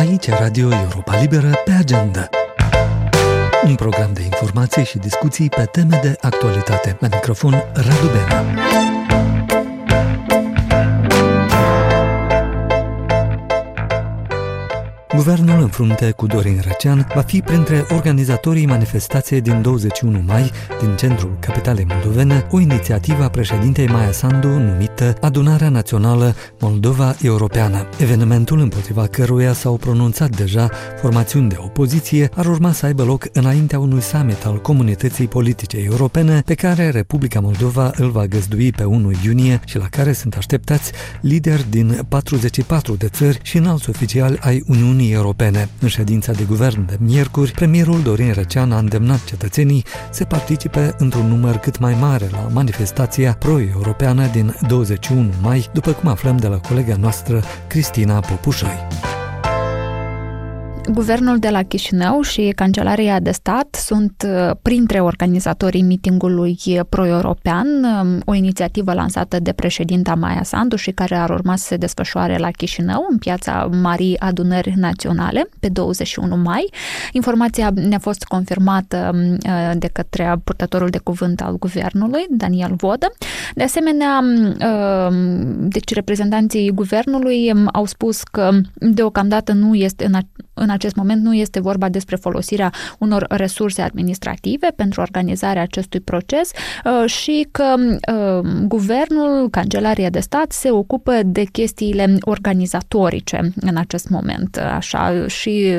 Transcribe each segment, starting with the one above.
Aici Radio Europa Liberă pe agenda. Un program de informații și discuții pe teme de actualitate. La microfon Radu Bena. Guvernul în frunte cu Dorin Răcean va fi printre organizatorii manifestației din 21 mai din centrul capitalei moldovene, o inițiativă a președintei Maia Sandu numită Adunarea Națională Moldova Europeană. Evenimentul împotriva căruia s-au pronunțat deja formațiuni de opoziție ar urma să aibă loc înaintea unui summit al comunității politice europene pe care Republica Moldova îl va găzdui pe 1 iunie și la care sunt așteptați lideri din 44 de țări și înalți oficiali ai Uniunii Europene. În ședința de guvern de miercuri, premierul Dorin Răcean a îndemnat cetățenii să participe într-un număr cât mai mare la manifestația pro-europeană din 21 mai, după cum aflăm de la colega noastră Cristina Popușoi. Guvernul de la Chișinău și Cancelaria de Stat sunt uh, printre organizatorii mitingului pro-european, um, o inițiativă lansată de președinta Maia Sandu și care ar urma să se desfășoare la Chișinău, în piața Marii Adunări Naționale, pe 21 mai. Informația ne-a fost confirmată um, uh, de către purtătorul de cuvânt al guvernului, Daniel Vodă. De asemenea, um, deci reprezentanții guvernului au spus că deocamdată nu este în, în acest moment nu este vorba despre folosirea unor resurse administrative pentru organizarea acestui proces uh, și că uh, guvernul, Cancelaria de Stat se ocupă de chestiile organizatorice în acest moment, așa, și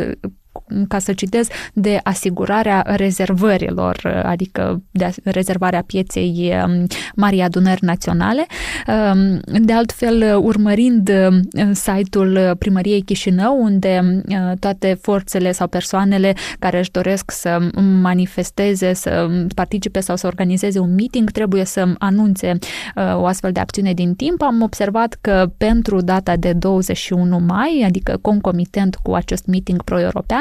ca să citez, de asigurarea rezervărilor, adică de rezervarea pieței um, Marii Adunări Naționale. Um, de altfel, urmărind um, site-ul Primăriei Chișinău, unde uh, toate forțele sau persoanele care își doresc să manifesteze, să participe sau să organizeze un meeting, trebuie să anunțe uh, o astfel de acțiune din timp. Am observat că pentru data de 21 mai, adică concomitent cu acest meeting pro-european,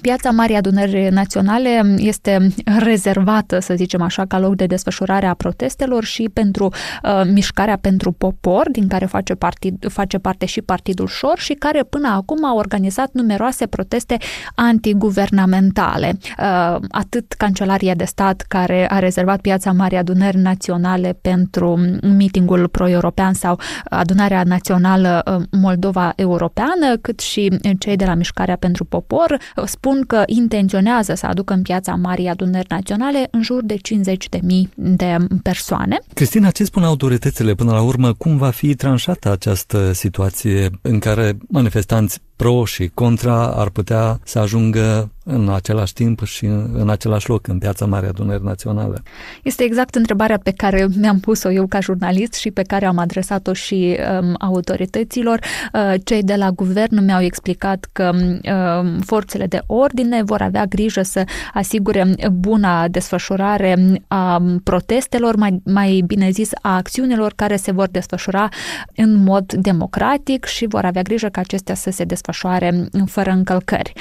Piața Marii Adunări Naționale este rezervată, să zicem așa, ca loc de desfășurare a protestelor și pentru uh, mișcarea pentru popor, din care face, partid, face parte și Partidul Șor și care până acum a organizat numeroase proteste antiguvernamentale. Uh, atât Cancelaria de Stat, care a rezervat Piața Marii Adunări Naționale pentru mitingul pro-european sau Adunarea Națională uh, Moldova Europeană, cât și cei de la Mișcarea pentru Popor, spun că intenționează să aducă în piața Marii Adunări Naționale în jur de 50.000 de persoane. Cristina, ce spun autoritățile până la urmă? Cum va fi tranșată această situație în care manifestanți pro și contra ar putea să ajungă în același timp și în același loc în piața Mare Adunări Naționale? Este exact întrebarea pe care mi-am pus-o eu ca jurnalist și pe care am adresat-o și um, autorităților. Uh, cei de la guvern mi-au explicat că um, forțele de ordine vor avea grijă să asigure buna desfășurare a protestelor, mai, mai bine zis a acțiunilor care se vor desfășura în mod democratic și vor avea grijă ca acestea să se desfășoare desfășoare fără încălcări,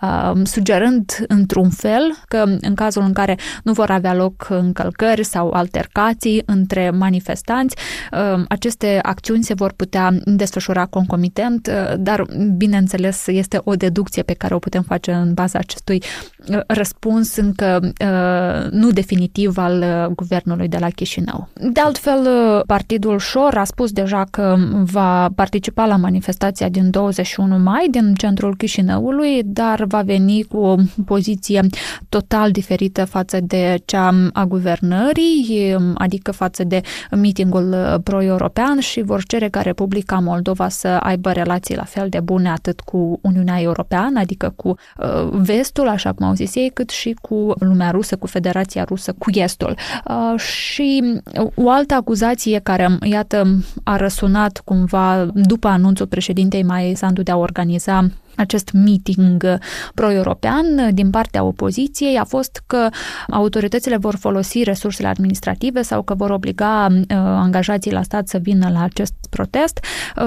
um, sugerând într-un fel că în cazul în care nu vor avea loc încălcări sau altercații între manifestanți, um, aceste acțiuni se vor putea desfășura concomitent, uh, dar bineînțeles este o deducție pe care o putem face în baza acestui uh, răspuns încă uh, nu definitiv al guvernului de la Chișinău. De altfel, Partidul Șor a spus deja că va participa la manifestația din 21 mai mai din centrul Chișinăului, dar va veni cu o poziție total diferită față de cea a guvernării, adică față de mitingul pro-european și vor cere ca Republica Moldova să aibă relații la fel de bune atât cu Uniunea Europeană, adică cu uh, vestul, așa cum au zis ei, cât și cu lumea rusă, cu Federația Rusă, cu estul. Uh, și o altă acuzație care, iată, a răsunat cumva după anunțul președintei Mai Sandu de a organiza organiza acest meeting pro-european din partea opoziției a fost că autoritățile vor folosi resursele administrative sau că vor obliga uh, angajații la stat să vină la acest protest.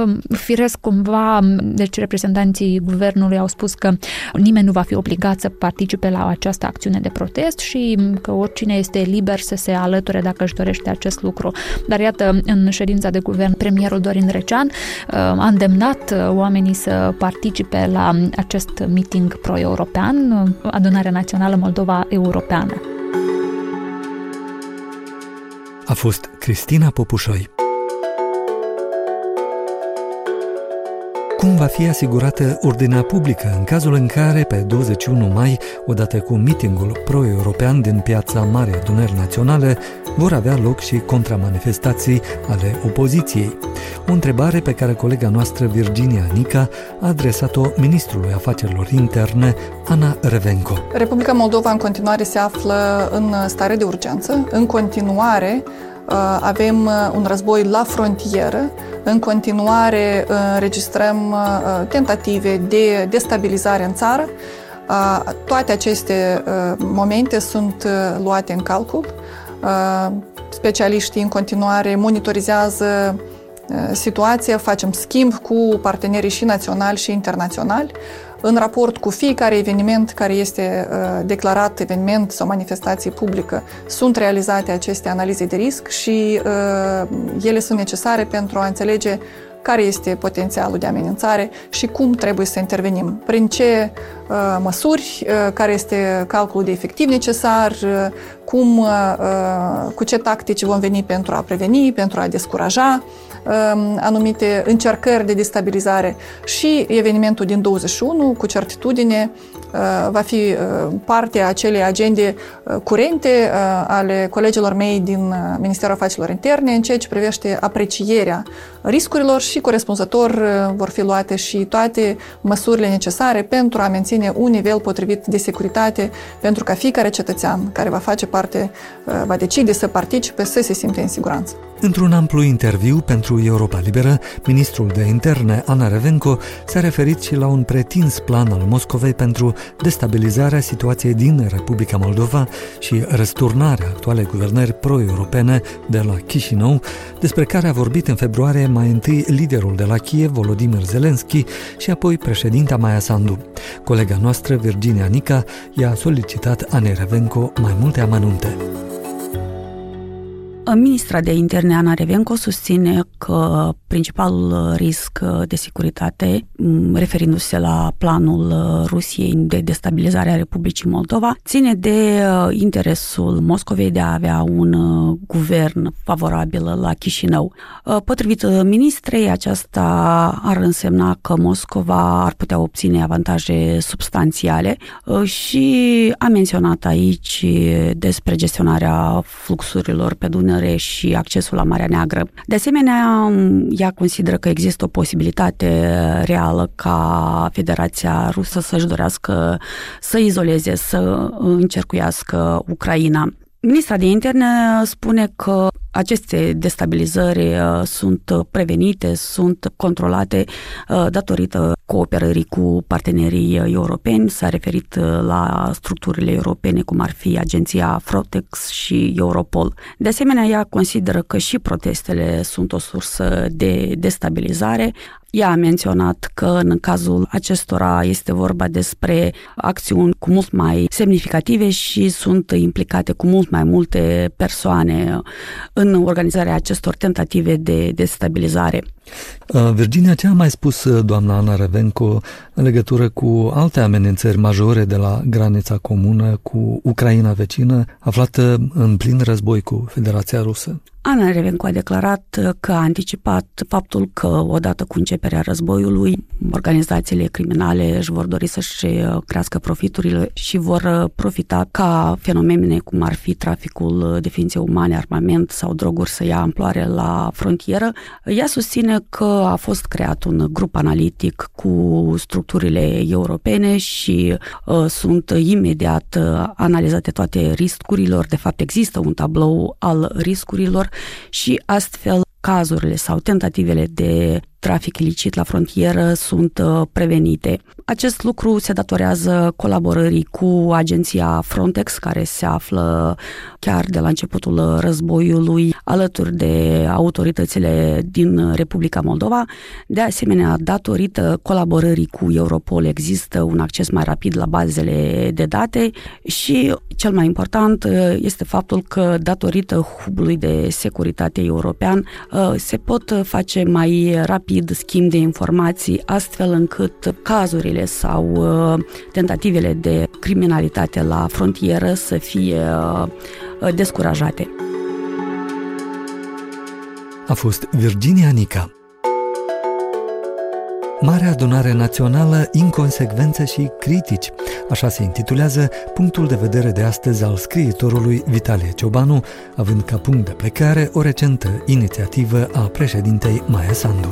Uh, firesc cumva, deci reprezentanții guvernului au spus că nimeni nu va fi obligat să participe la această acțiune de protest și că oricine este liber să se alăture dacă își dorește acest lucru. Dar iată, în ședința de guvern, premierul Dorin Recean uh, a îndemnat uh, oamenii să participe la la acest meeting pro-european, Adunarea Națională Moldova Europeană. A fost Cristina Popușoi. Cum va fi asigurată ordinea publică în cazul în care, pe 21 mai, odată cu mitingul pro-european din piața Mare Adunări Naționale, vor avea loc și contramanifestații ale opoziției? O întrebare pe care colega noastră Virginia Nica a adresat-o ministrului afacerilor interne, Ana Revenco. Republica Moldova în continuare se află în stare de urgență. În continuare uh, avem uh, un război la frontieră în continuare uh, înregistrăm uh, tentative de destabilizare în țară. Uh, toate aceste momente sunt luate în calcul. Specialiștii în continuare monitorizează situația, facem schimb cu partenerii și naționali și internaționali. În raport cu fiecare eveniment care este uh, declarat eveniment sau manifestație publică, sunt realizate aceste analize de risc și uh, ele sunt necesare pentru a înțelege care este potențialul de amenințare și cum trebuie să intervenim, prin ce uh, măsuri, uh, care este calculul de efectiv necesar, uh, cum, uh, cu ce tactici vom veni pentru a preveni, pentru a descuraja, Um, anumite încercări de destabilizare și evenimentul din 21 cu certitudine uh, va fi uh, parte a acelei agende uh, curente ale colegilor mei din Ministerul Afacerilor Interne în ceea ce privește aprecierea riscurilor și corespunzător vor fi luate și toate măsurile necesare pentru a menține un nivel potrivit de securitate pentru ca fiecare cetățean care va face parte, va decide să participe, să se simte în siguranță. Într-un amplu interviu pentru Europa Liberă, ministrul de interne, Ana Revenco, s-a referit și la un pretins plan al Moscovei pentru destabilizarea situației din Republica Moldova și răsturnarea actualei guvernări pro-europene de la Chișinău, despre care a vorbit în februarie mai întâi liderul de la Kiev, Volodymyr Zelensky, și apoi președinta Maia Sandu. Colega noastră, Virginia Nica, i-a solicitat Anei Revenco mai multe amănunte. Ministra de interne, Ana Revenco, susține că principalul risc de securitate, referindu-se la planul Rusiei de destabilizare a Republicii Moldova, ține de interesul Moscovei de a avea un guvern favorabil la Chișinău. Potrivit ministrei, aceasta ar însemna că Moscova ar putea obține avantaje substanțiale și a menționat aici despre gestionarea fluxurilor pe Dunăre Dunăre și accesul la Marea Neagră. De asemenea, ea consideră că există o posibilitate reală ca Federația Rusă să-și dorească să izoleze, să încercuiască Ucraina. Ministra de interne spune că aceste destabilizări uh, sunt prevenite, sunt controlate uh, datorită cooperării cu partenerii europeni. S-a referit uh, la structurile europene, cum ar fi agenția Frontex și Europol. De asemenea, ea consideră că și protestele sunt o sursă de destabilizare. Ea a menționat că în cazul acestora este vorba despre acțiuni cu mult mai semnificative și sunt implicate cu mult mai multe persoane în organizarea acestor tentative de destabilizare. Uh, Virginia, ce a mai spus uh, doamna Ana Revenco în legătură cu alte amenințări majore de la granița comună cu Ucraina vecină, aflată în plin război cu Federația Rusă? Ana Revenco a declarat că a anticipat faptul că odată cu începerea războiului, organizațiile criminale își vor dori să-și uh, crească profiturile și vor profita ca fenomene cum ar fi traficul de ființe umane, armament sau droguri să ia amploare la frontieră. Ea susține că a fost creat un grup analitic cu structurile europene și uh, sunt imediat uh, analizate toate riscurilor. De fapt, există un tablou al riscurilor și astfel cazurile sau tentativele de trafic ilicit la frontieră sunt uh, prevenite. Acest lucru se datorează colaborării cu agenția Frontex, care se află chiar de la începutul războiului alături de autoritățile din Republica Moldova. De asemenea, datorită colaborării cu Europol există un acces mai rapid la bazele de date și cel mai important uh, este faptul că datorită hubului de securitate european uh, se pot face mai rapid rapid schimb de informații, astfel încât cazurile sau uh, tentativele de criminalitate la frontieră să fie uh, descurajate. A fost Virginia Nica. Marea Adunare Națională, Inconsecvențe și Critici. Așa se intitulează punctul de vedere de astăzi al scriitorului Vitalie Ciobanu, având ca punct de plecare o recentă inițiativă a președintei Maia Sandu.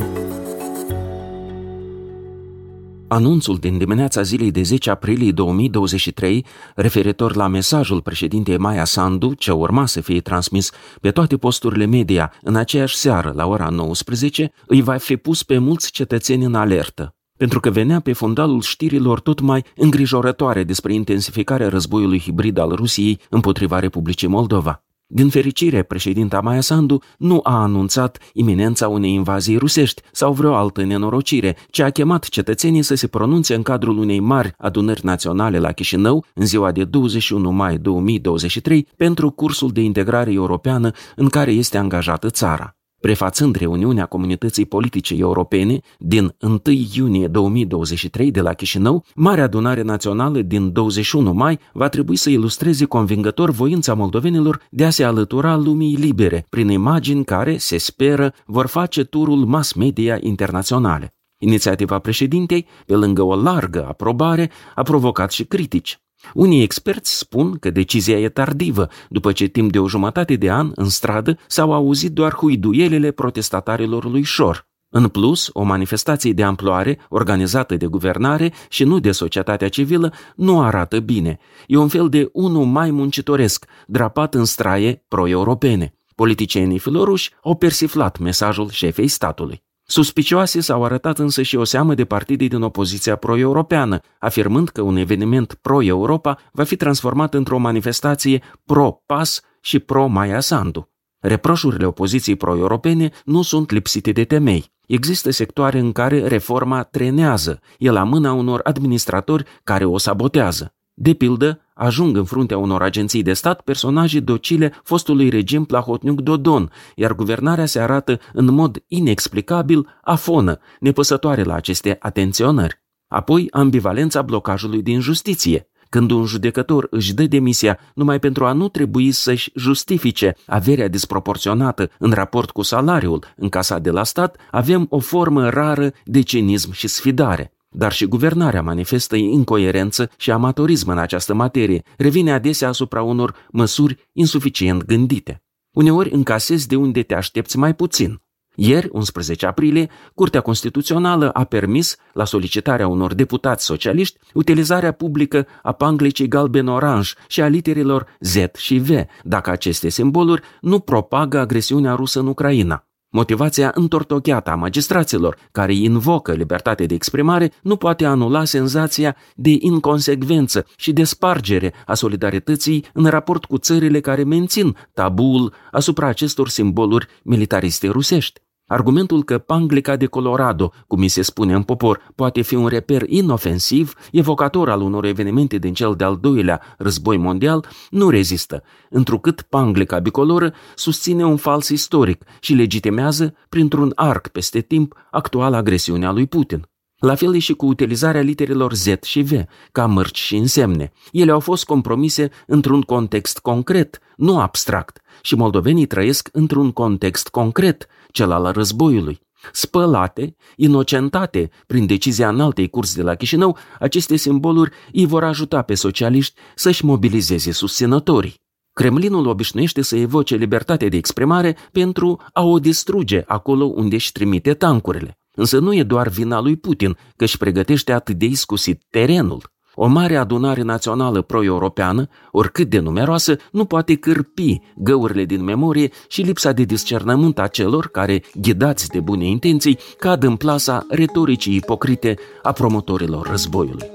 Anunțul din dimineața zilei de 10 aprilie 2023, referitor la mesajul președintei Maia Sandu, ce urma să fie transmis pe toate posturile media în aceeași seară la ora 19, îi va fi pus pe mulți cetățeni în alertă pentru că venea pe fundalul știrilor tot mai îngrijorătoare despre intensificarea războiului hibrid al Rusiei împotriva Republicii Moldova. Din fericire, președinta Maia Sandu nu a anunțat iminența unei invazii rusești sau vreo altă nenorocire, ci a chemat cetățenii să se pronunțe în cadrul unei mari adunări naționale la Chișinău, în ziua de 21 mai 2023, pentru cursul de integrare europeană în care este angajată țara prefațând reuniunea comunității politice europene din 1 iunie 2023 de la Chișinău, Marea Adunare Națională din 21 mai va trebui să ilustreze convingător voința moldovenilor de a se alătura lumii libere, prin imagini care, se speră, vor face turul mass media internaționale. Inițiativa președintei, pe lângă o largă aprobare, a provocat și critici. Unii experți spun că decizia e tardivă, după ce timp de o jumătate de an, în stradă, s-au auzit doar huiduielele protestatarilor lui Șor. În plus, o manifestație de amploare, organizată de guvernare și nu de societatea civilă, nu arată bine. E un fel de unul mai muncitoresc, drapat în straie pro-europene. Politicienii filoruși au persiflat mesajul șefei statului. Suspicioase s-au arătat însă și o seamă de partide din opoziția pro-europeană, afirmând că un eveniment pro-Europa va fi transformat într-o manifestație pro-PAS și pro-Maia Sandu. Reproșurile opoziției pro-europene nu sunt lipsite de temei. Există sectoare în care reforma trenează, e la mâna unor administratori care o sabotează. De pildă, ajung în fruntea unor agenții de stat personaje docile fostului regim Plahotniuc Dodon, iar guvernarea se arată în mod inexplicabil afonă, nepăsătoare la aceste atenționări. Apoi, ambivalența blocajului din justiție. Când un judecător își dă demisia numai pentru a nu trebui să-și justifice averea disproporționată în raport cu salariul încasat de la stat, avem o formă rară de cinism și sfidare dar și guvernarea manifestă incoerență și amatorism în această materie, revine adesea asupra unor măsuri insuficient gândite. Uneori încasezi de unde te aștepți mai puțin. Ieri, 11 aprilie, Curtea Constituțională a permis, la solicitarea unor deputați socialiști, utilizarea publică a panglicii galben-oranj și a literelor Z și V, dacă aceste simboluri nu propagă agresiunea rusă în Ucraina. Motivația întortocheată a magistraților, care invocă libertate de exprimare, nu poate anula senzația de inconsecvență și de spargere a solidarității în raport cu țările care mențin tabul asupra acestor simboluri militariste rusești. Argumentul că Panglica de Colorado, cum mi se spune în popor, poate fi un reper inofensiv, evocator al unor evenimente din cel de-al doilea război mondial, nu rezistă, întrucât Panglica bicoloră susține un fals istoric și legitimează, printr-un arc peste timp, actuala agresiunea lui Putin. La fel e și cu utilizarea literelor Z și V, ca mărci și însemne. Ele au fost compromise într-un context concret, nu abstract, și moldovenii trăiesc într-un context concret, cel al războiului. Spălate, inocentate prin decizia înaltei curs de la Chișinău, aceste simboluri îi vor ajuta pe socialiști să-și mobilizeze susținătorii. Kremlinul obișnuiește să evoce libertatea de exprimare pentru a o distruge acolo unde își trimite tancurile. Însă nu e doar vina lui Putin că își pregătește atât de iscusit terenul. O mare adunare națională pro-europeană, oricât de numeroasă, nu poate cârpi găurile din memorie și lipsa de discernământ a celor care, ghidați de bune intenții, cad în plasa retoricii ipocrite a promotorilor războiului.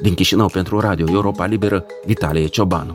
Din Chișinău pentru Radio Europa Liberă, Vitalie Ciobanu.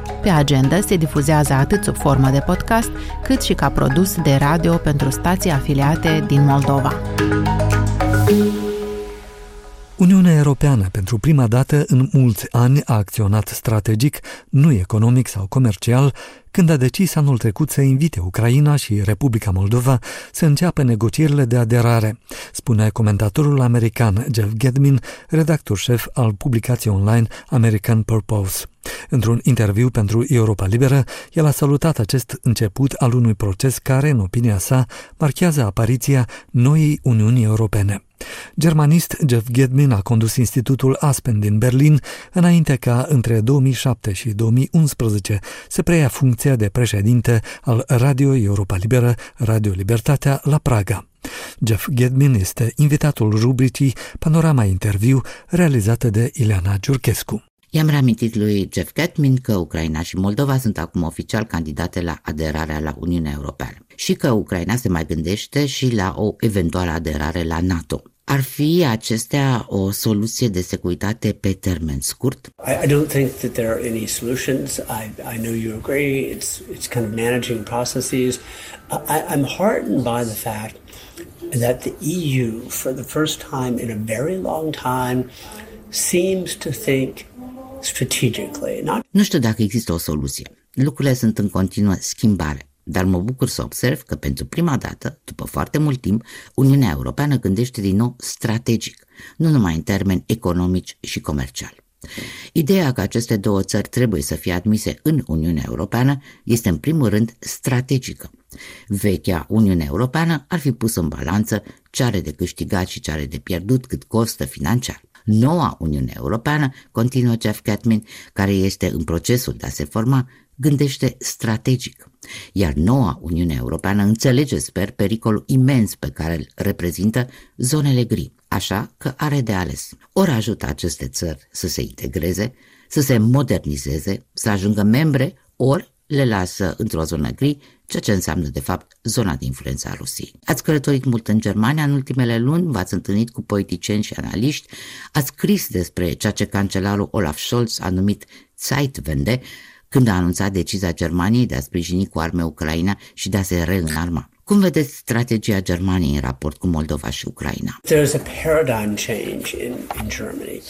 Pe agenda se difuzează atât sub formă de podcast, cât și ca produs de radio pentru stații afiliate din Moldova. Uniunea Europeană pentru prima dată în mulți ani a acționat strategic, nu economic sau comercial, când a decis anul trecut să invite Ucraina și Republica Moldova să înceapă negocierile de aderare, spune comentatorul american Jeff Gedmin, redactor șef al publicației online American Purpose. Într-un interviu pentru Europa Liberă, el a salutat acest început al unui proces care, în opinia sa, marchează apariția noii Uniunii Europene. Germanist Jeff Gedmin a condus Institutul Aspen din Berlin înainte ca între 2007 și 2011 să preia funcția de președinte al Radio Europa Liberă, Radio Libertatea la Praga. Jeff Gedmin este invitatul rubricii Panorama Interviu realizată de Ileana Giurchescu. I-am reamintit lui Jeff Getmin că Ucraina și Moldova sunt acum oficial candidate la aderarea la Uniunea Europeană și că Ucraina se mai gândește și la o eventuală aderare la NATO. Ar fi acestea o soluție de securitate pe termen scurt? I, I don't think that there are any solutions. I, I know you agree. It's, it's kind of managing processes. I, I'm heartened by the fact that the EU, for the first time in a very long time, seems to think strategically. Not... Nu știu dacă există o soluție. Lucrurile sunt în continuă schimbare. Dar mă bucur să observ că pentru prima dată, după foarte mult timp, Uniunea Europeană gândește din nou strategic, nu numai în termeni economici și comerciali. Ideea că aceste două țări trebuie să fie admise în Uniunea Europeană este în primul rând strategică. Vechea Uniune Europeană ar fi pus în balanță ce are de câștigat și ce are de pierdut cât costă financiar. Noua Uniune Europeană, continuă Jeff Catmin, care este în procesul de a se forma, gândește strategic. Iar noua Uniune Europeană înțelege, sper, pericolul imens pe care îl reprezintă zonele gri, așa că are de ales. Ori ajută aceste țări să se integreze, să se modernizeze, să ajungă membre, ori le lasă într-o zonă gri, ceea ce înseamnă, de fapt, zona de influență a Rusiei. Ați călătorit mult în Germania în ultimele luni, v-ați întâlnit cu politicieni și analiști, ați scris despre ceea ce cancelarul Olaf Scholz a numit Zeitwende, când a anunțat decizia Germaniei de a sprijini cu arme Ucraina și de a se reînarma. Cum vedeți strategia Germaniei în raport cu Moldova și Ucraina? There's a paradigm change in, in Germany.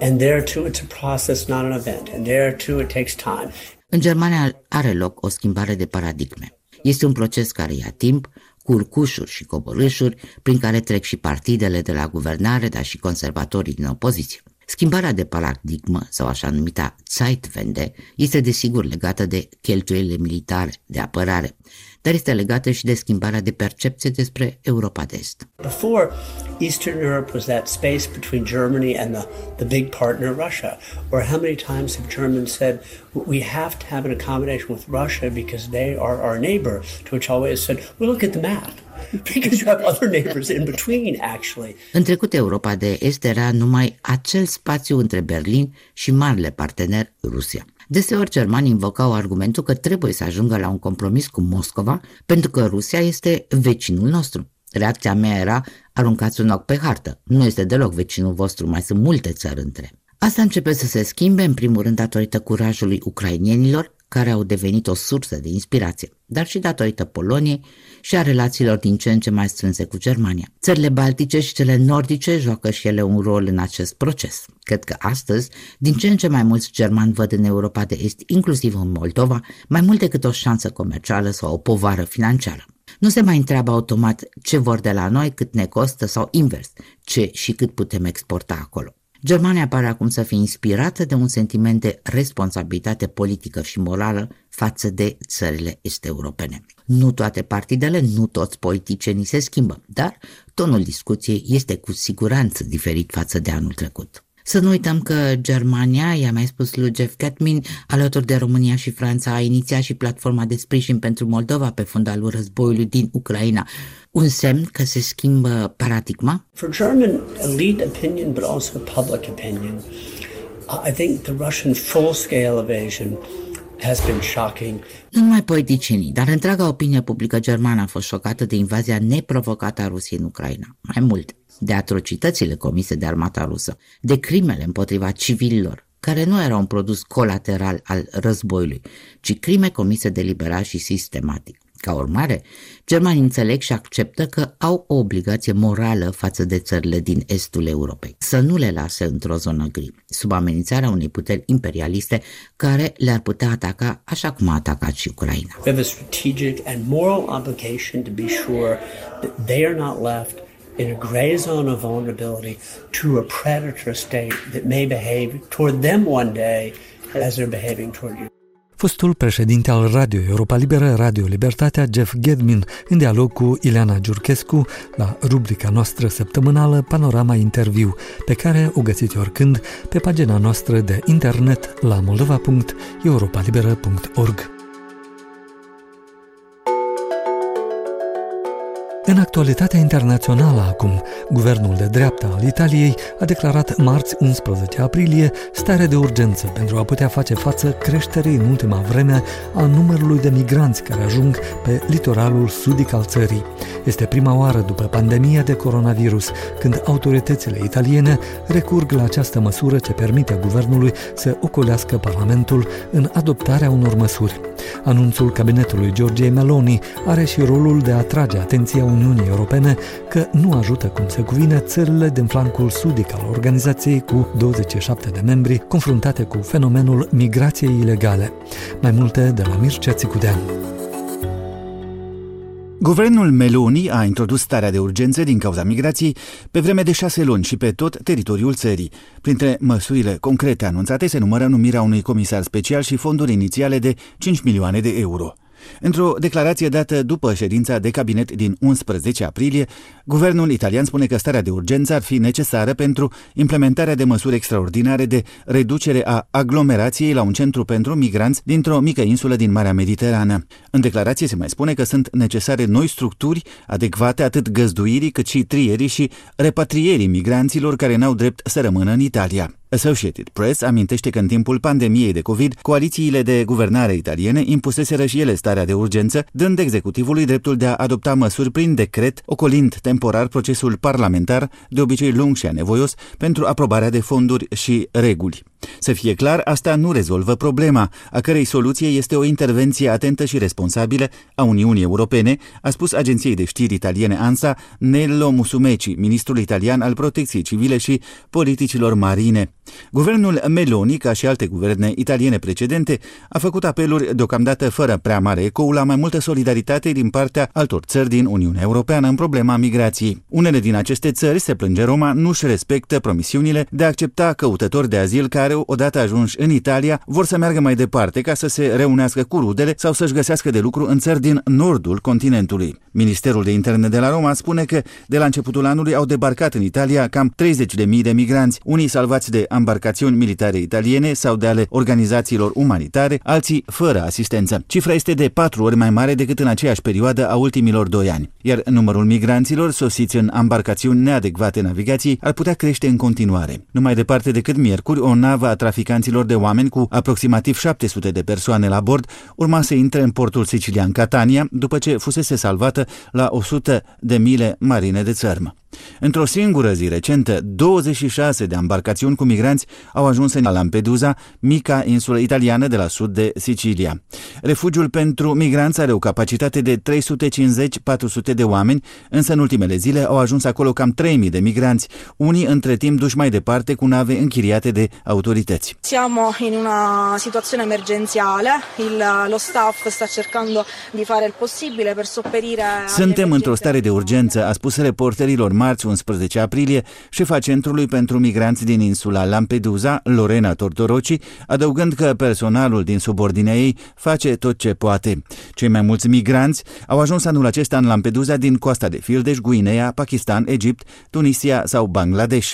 And there too it's a process, not an event. And there too it takes time. În Germania are loc o schimbare de paradigme. Este un proces care ia timp, cu urcușuri și coborâșuri, prin care trec și partidele de la guvernare, dar și conservatorii din opoziție. Schimbarea de paradigmă, sau așa numita Zeitwende, este desigur legată de cheltuielile militare, de apărare, dar este legată și de schimbarea de percepție despre Europa de Est. Before, Eastern Europe was that space between Germany and the, the big partner Russia. Or how many times have Germans said, we have to have an accommodation with Russia because they are our neighbor, to which I always said, well, look at the map. Because you have other neighbors in between, actually. În trecut, Europa de Est era numai acel spațiu între Berlin și marele partener Rusia. Deseori germanii invocau argumentul că trebuie să ajungă la un compromis cu Moscova pentru că Rusia este vecinul nostru. Reacția mea era, aruncați un ochi pe hartă. Nu este deloc vecinul vostru, mai sunt multe țări între. Asta începe să se schimbe, în primul rând datorită curajului ucrainienilor, care au devenit o sursă de inspirație, dar și datorită Poloniei și a relațiilor din ce în ce mai strânse cu Germania. Țările baltice și cele nordice joacă și ele un rol în acest proces. Cred că astăzi, din ce în ce mai mulți germani văd în Europa de Est, inclusiv în Moldova, mai mult decât o șansă comercială sau o povară financiară. Nu se mai întreabă automat ce vor de la noi, cât ne costă sau invers, ce și cât putem exporta acolo. Germania pare acum să fie inspirată de un sentiment de responsabilitate politică și morală față de țările este europene. Nu toate partidele, nu toți politicienii se schimbă, dar tonul discuției este cu siguranță diferit față de anul trecut. Să nu uităm că Germania, i-a mai spus lui Jeff Gatmin, alături de România și Franța, a inițiat și platforma de sprijin pentru Moldova pe fundalul războiului din Ucraina. Un semn că se schimbă paradigma? For German elite opinion, but also public opinion, I think the Russian full-scale invasion has been shocking. Nu numai politicienii, dar întreaga opinie publică germană a fost șocată de invazia neprovocată a Rusiei în Ucraina. Mai mult, de atrocitățile comise de armata rusă, de crimele împotriva civililor, care nu erau un produs colateral al războiului, ci crime comise deliberat și sistematic. Ca urmare, germanii înțeleg și acceptă că au o obligație morală față de țările din estul Europei, să nu le lase într-o zonă gri, sub amenințarea unei puteri imperialiste care le-ar putea ataca așa cum a atacat și Ucraina. We have a strategic and moral obligation to be sure that they are not left in a gray zone of vulnerability to a predator state that may behave toward them one day as they're behaving toward you. Fostul președinte al Radio Europa Liberă, Radio Libertatea, Jeff Gedmin, în dialog cu Ileana Giurchescu la rubrica noastră săptămânală Panorama Interviu, pe care o găsiți oricând pe pagina noastră de internet la moldova.europalibera.org. În actualitatea internațională acum, guvernul de dreapta al Italiei a declarat marți 11 aprilie stare de urgență pentru a putea face față creșterii în ultima vreme a numărului de migranți care ajung pe litoralul sudic al țării. Este prima oară după pandemia de coronavirus când autoritățile italiene recurg la această măsură ce permite guvernului să ocolească Parlamentul în adoptarea unor măsuri. Anunțul cabinetului Georgiei Meloni are și rolul de a atrage atenția Uniunii Europene că nu ajută cum se cuvine țările din flancul sudic al organizației cu 27 de membri confruntate cu fenomenul migrației ilegale. Mai multe de la Mircea Țicudean. Guvernul Meloni a introdus starea de urgență din cauza migrației pe vreme de șase luni și pe tot teritoriul țării. Printre măsurile concrete anunțate se numără numirea unui comisar special și fonduri inițiale de 5 milioane de euro. Într-o declarație dată după ședința de cabinet din 11 aprilie, guvernul italian spune că starea de urgență ar fi necesară pentru implementarea de măsuri extraordinare de reducere a aglomerației la un centru pentru migranți dintr-o mică insulă din Marea Mediterană. În declarație se mai spune că sunt necesare noi structuri adecvate atât găzduirii cât și trierii și repatrierii migranților care n-au drept să rămână în Italia. Associated Press amintește că în timpul pandemiei de COVID, coalițiile de guvernare italiene impuseseră și ele starea de urgență, dând executivului dreptul de a adopta măsuri prin decret, ocolind temporar procesul parlamentar, de obicei lung și anevoios, pentru aprobarea de fonduri și reguli. Să fie clar, asta nu rezolvă problema, a cărei soluție este o intervenție atentă și responsabilă a Uniunii Europene, a spus agenției de știri italiene ANSA Nello Musumeci, ministrul italian al protecției civile și politicilor marine. Guvernul Meloni, ca și alte guverne italiene precedente, a făcut apeluri deocamdată fără prea mare ecou la mai multă solidaritate din partea altor țări din Uniunea Europeană în problema migrației. Unele din aceste țări, se plânge Roma, nu își respectă promisiunile de a accepta căutători de azil care, odată ajunși în Italia, vor să meargă mai departe ca să se reunească cu rudele sau să-și găsească de lucru în țări din nordul continentului. Ministerul de Interne de la Roma spune că de la începutul anului au debarcat în Italia cam 30.000 de migranți, unii salvați de embarcațiuni militare italiene sau de ale organizațiilor umanitare, alții fără asistență. Cifra este de patru ori mai mare decât în aceeași perioadă a ultimilor doi ani, iar numărul migranților sosiți în embarcațiuni neadecvate navigației ar putea crește în continuare. Nu mai departe decât miercuri, o navă a traficanților de oameni cu aproximativ 700 de persoane la bord urma să intre în portul sicilian Catania după ce fusese salvată la 100 de mile marine de țărmă. Într-o singură zi recentă, 26 de embarcațiuni cu migranți au ajuns în Lampedusa, mica insulă italiană de la sud de Sicilia. Refugiul pentru migranți are o capacitate de 350-400 de oameni, însă în ultimele zile au ajuns acolo cam 3000 de migranți, unii între timp duși mai departe cu nave închiriate de autorități. Siamo in una situazione emergenziale, il, lo staff sta cercando di fare il possibile per sopperire Suntem într-o stare de urgență, a spus reporterilor marți 11 aprilie, șefa Centrului pentru Migranți din insula Lampedusa, Lorena Tortoroci, adăugând că personalul din subordinea ei face tot ce poate. Cei mai mulți migranți au ajuns anul acesta în Lampedusa din coasta de Fildeș, Guinea, Pakistan, Egipt, Tunisia sau Bangladesh.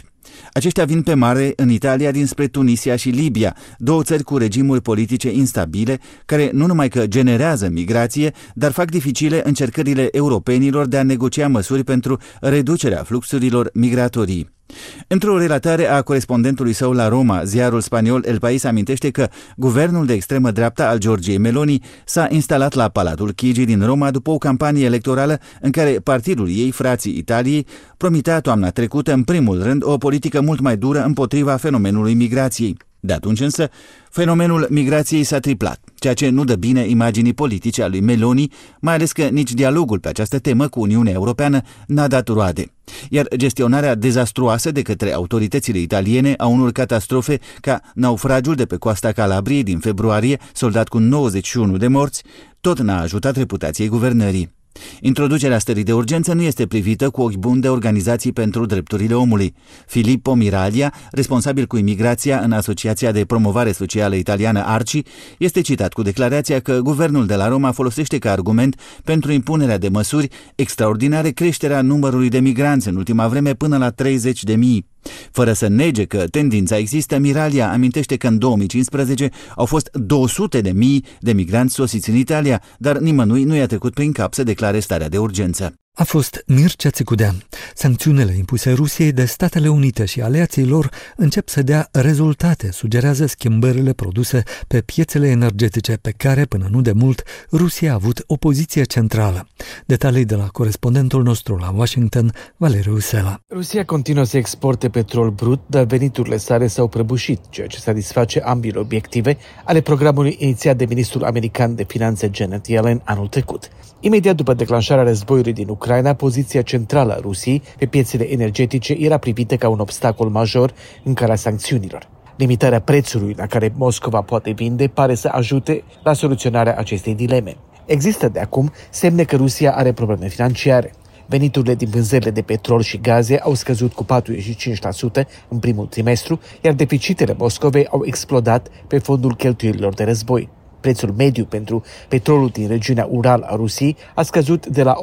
Aceștia vin pe mare în Italia dinspre Tunisia și Libia, două țări cu regimuri politice instabile, care nu numai că generează migrație, dar fac dificile încercările europenilor de a negocia măsuri pentru reducerea fluxurilor migratorii. Într-o relatare a corespondentului său la Roma, ziarul spaniol El País amintește că guvernul de extremă dreapta al Georgiei Meloni s-a instalat la Palatul Chigi din Roma după o campanie electorală în care partidul ei, Frații Italiei, promitea toamna trecută în primul rând o politică mult mai dură împotriva fenomenului migrației. De atunci însă, fenomenul migrației s-a triplat, ceea ce nu dă bine imaginii politice a lui Meloni, mai ales că nici dialogul pe această temă cu Uniunea Europeană n-a dat roade. Iar gestionarea dezastruoasă de către autoritățile italiene a unor catastrofe ca naufragiul de pe coasta Calabriei din februarie, soldat cu 91 de morți, tot n-a ajutat reputației guvernării. Introducerea stării de urgență nu este privită cu ochi buni de organizații pentru drepturile omului. Filippo Miralia, responsabil cu imigrația în Asociația de Promovare Socială Italiană ARCI, este citat cu declarația că guvernul de la Roma folosește ca argument pentru impunerea de măsuri extraordinare creșterea numărului de migranți în ultima vreme până la 30 de mii. Fără să nege că tendința există, Miralia amintește că în 2015 au fost 200 de mii de migranți sosiți în Italia, dar nimănui nu i-a trecut prin cap să declare starea de urgență a fost Mircea Țicudean. Sancțiunile impuse Rusiei de Statele Unite și aliații lor încep să dea rezultate, sugerează schimbările produse pe piețele energetice pe care, până nu de mult, Rusia a avut o poziție centrală. Detalii de la corespondentul nostru la Washington, Valeriu Sela. Rusia continuă să exporte petrol brut, dar veniturile sale s-au prăbușit, ceea ce satisface ambile obiective ale programului inițiat de ministrul american de finanțe Janet Yellen anul trecut. Imediat după declanșarea războiului din Ucraina, poziția centrală a Rusiei pe piețele energetice era privită ca un obstacol major în calea sancțiunilor. Limitarea prețului la care Moscova poate vinde pare să ajute la soluționarea acestei dileme. Există de acum semne că Rusia are probleme financiare. Veniturile din vânzările de petrol și gaze au scăzut cu 45% în primul trimestru, iar deficitele Moscovei au explodat pe fondul cheltuielilor de război. Prețul mediu pentru petrolul din regiunea Ural a Rusiei a scăzut de la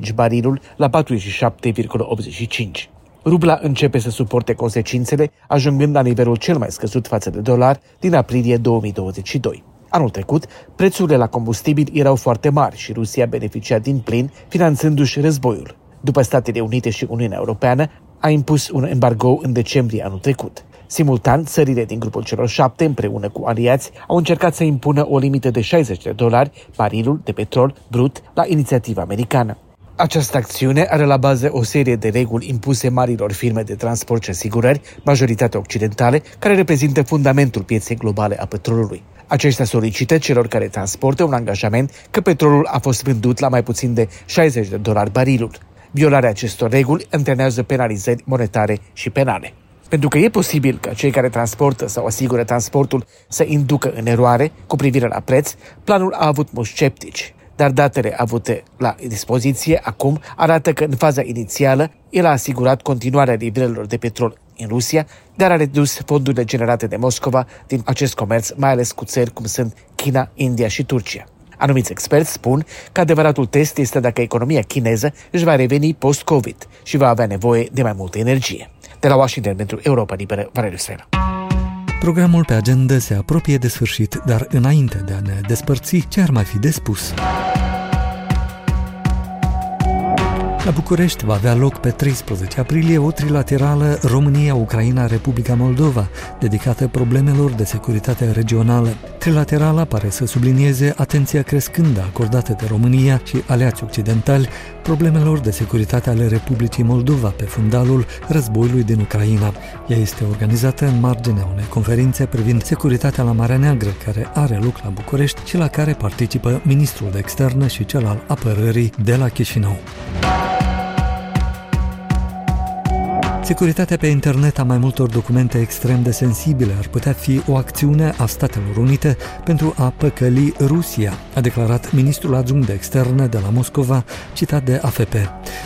89,05 barilul la 47,85. Rubla începe să suporte consecințele, ajungând la nivelul cel mai scăzut față de dolar din aprilie 2022. Anul trecut, prețurile la combustibil erau foarte mari și Rusia beneficia din plin, finanțându-și războiul. După Statele Unite și Uniunea Europeană, a impus un embargo în decembrie anul trecut. Simultan, țările din grupul celor șapte, împreună cu aliați, au încercat să impună o limită de 60 de dolari barilul de petrol brut la inițiativa americană. Această acțiune are la bază o serie de reguli impuse marilor firme de transport și asigurări, majoritatea occidentale, care reprezintă fundamentul pieței globale a petrolului. Aceștia solicită celor care transportă un angajament că petrolul a fost vândut la mai puțin de 60 de dolari barilul. Violarea acestor reguli antrenează penalizări monetare și penale. Pentru că e posibil ca cei care transportă sau asigură transportul să inducă în eroare cu privire la preț, planul a avut mulți sceptici. Dar datele avute la dispoziție acum arată că în faza inițială el a asigurat continuarea nivelurilor de petrol în Rusia, dar a redus fondurile generate de Moscova din acest comerț, mai ales cu țări cum sunt China, India și Turcia. Anumiți experți spun că adevăratul test este dacă economia chineză își va reveni post-COVID și va avea nevoie de mai multă energie. De la Washington pentru Europa Liberă, Valeriu Sfera. Programul pe agenda se apropie de sfârșit, dar înainte de a ne despărți, ce ar mai fi de spus? La București va avea loc pe 13 aprilie o trilaterală România-Ucraina-Republica Moldova, dedicată problemelor de securitate regională. Trilaterala pare să sublinieze atenția crescândă acordată de România și aliați occidentali problemelor de securitate ale Republicii Moldova pe fundalul războiului din Ucraina. Ea este organizată în marginea unei conferințe privind securitatea la Marea Neagră, care are loc la București și la care participă ministrul de externă și cel al apărării de la Chișinău. Securitatea pe internet a mai multor documente extrem de sensibile ar putea fi o acțiune a Statelor Unite pentru a păcăli Rusia, a declarat ministrul adjunct de externe de la Moscova, citat de AFP.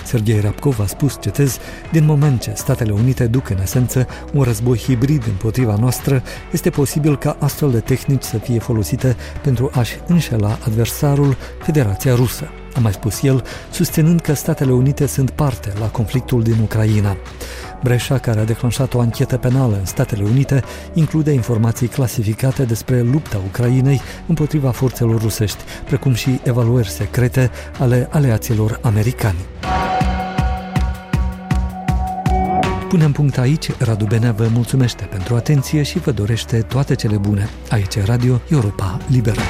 Sergei Rapkov a spus, citez, din moment ce Statele Unite duc în esență un război hibrid împotriva noastră, este posibil ca astfel de tehnici să fie folosite pentru a-și înșela adversarul, Federația Rusă a mai spus el, susținând că Statele Unite sunt parte la conflictul din Ucraina. Breșa, care a declanșat o anchetă penală în Statele Unite, include informații clasificate despre lupta Ucrainei împotriva forțelor rusești, precum și evaluări secrete ale aleaților americani. Punem punct aici, Radu Benea vă mulțumește pentru atenție și vă dorește toate cele bune. Aici Radio Europa Liberă.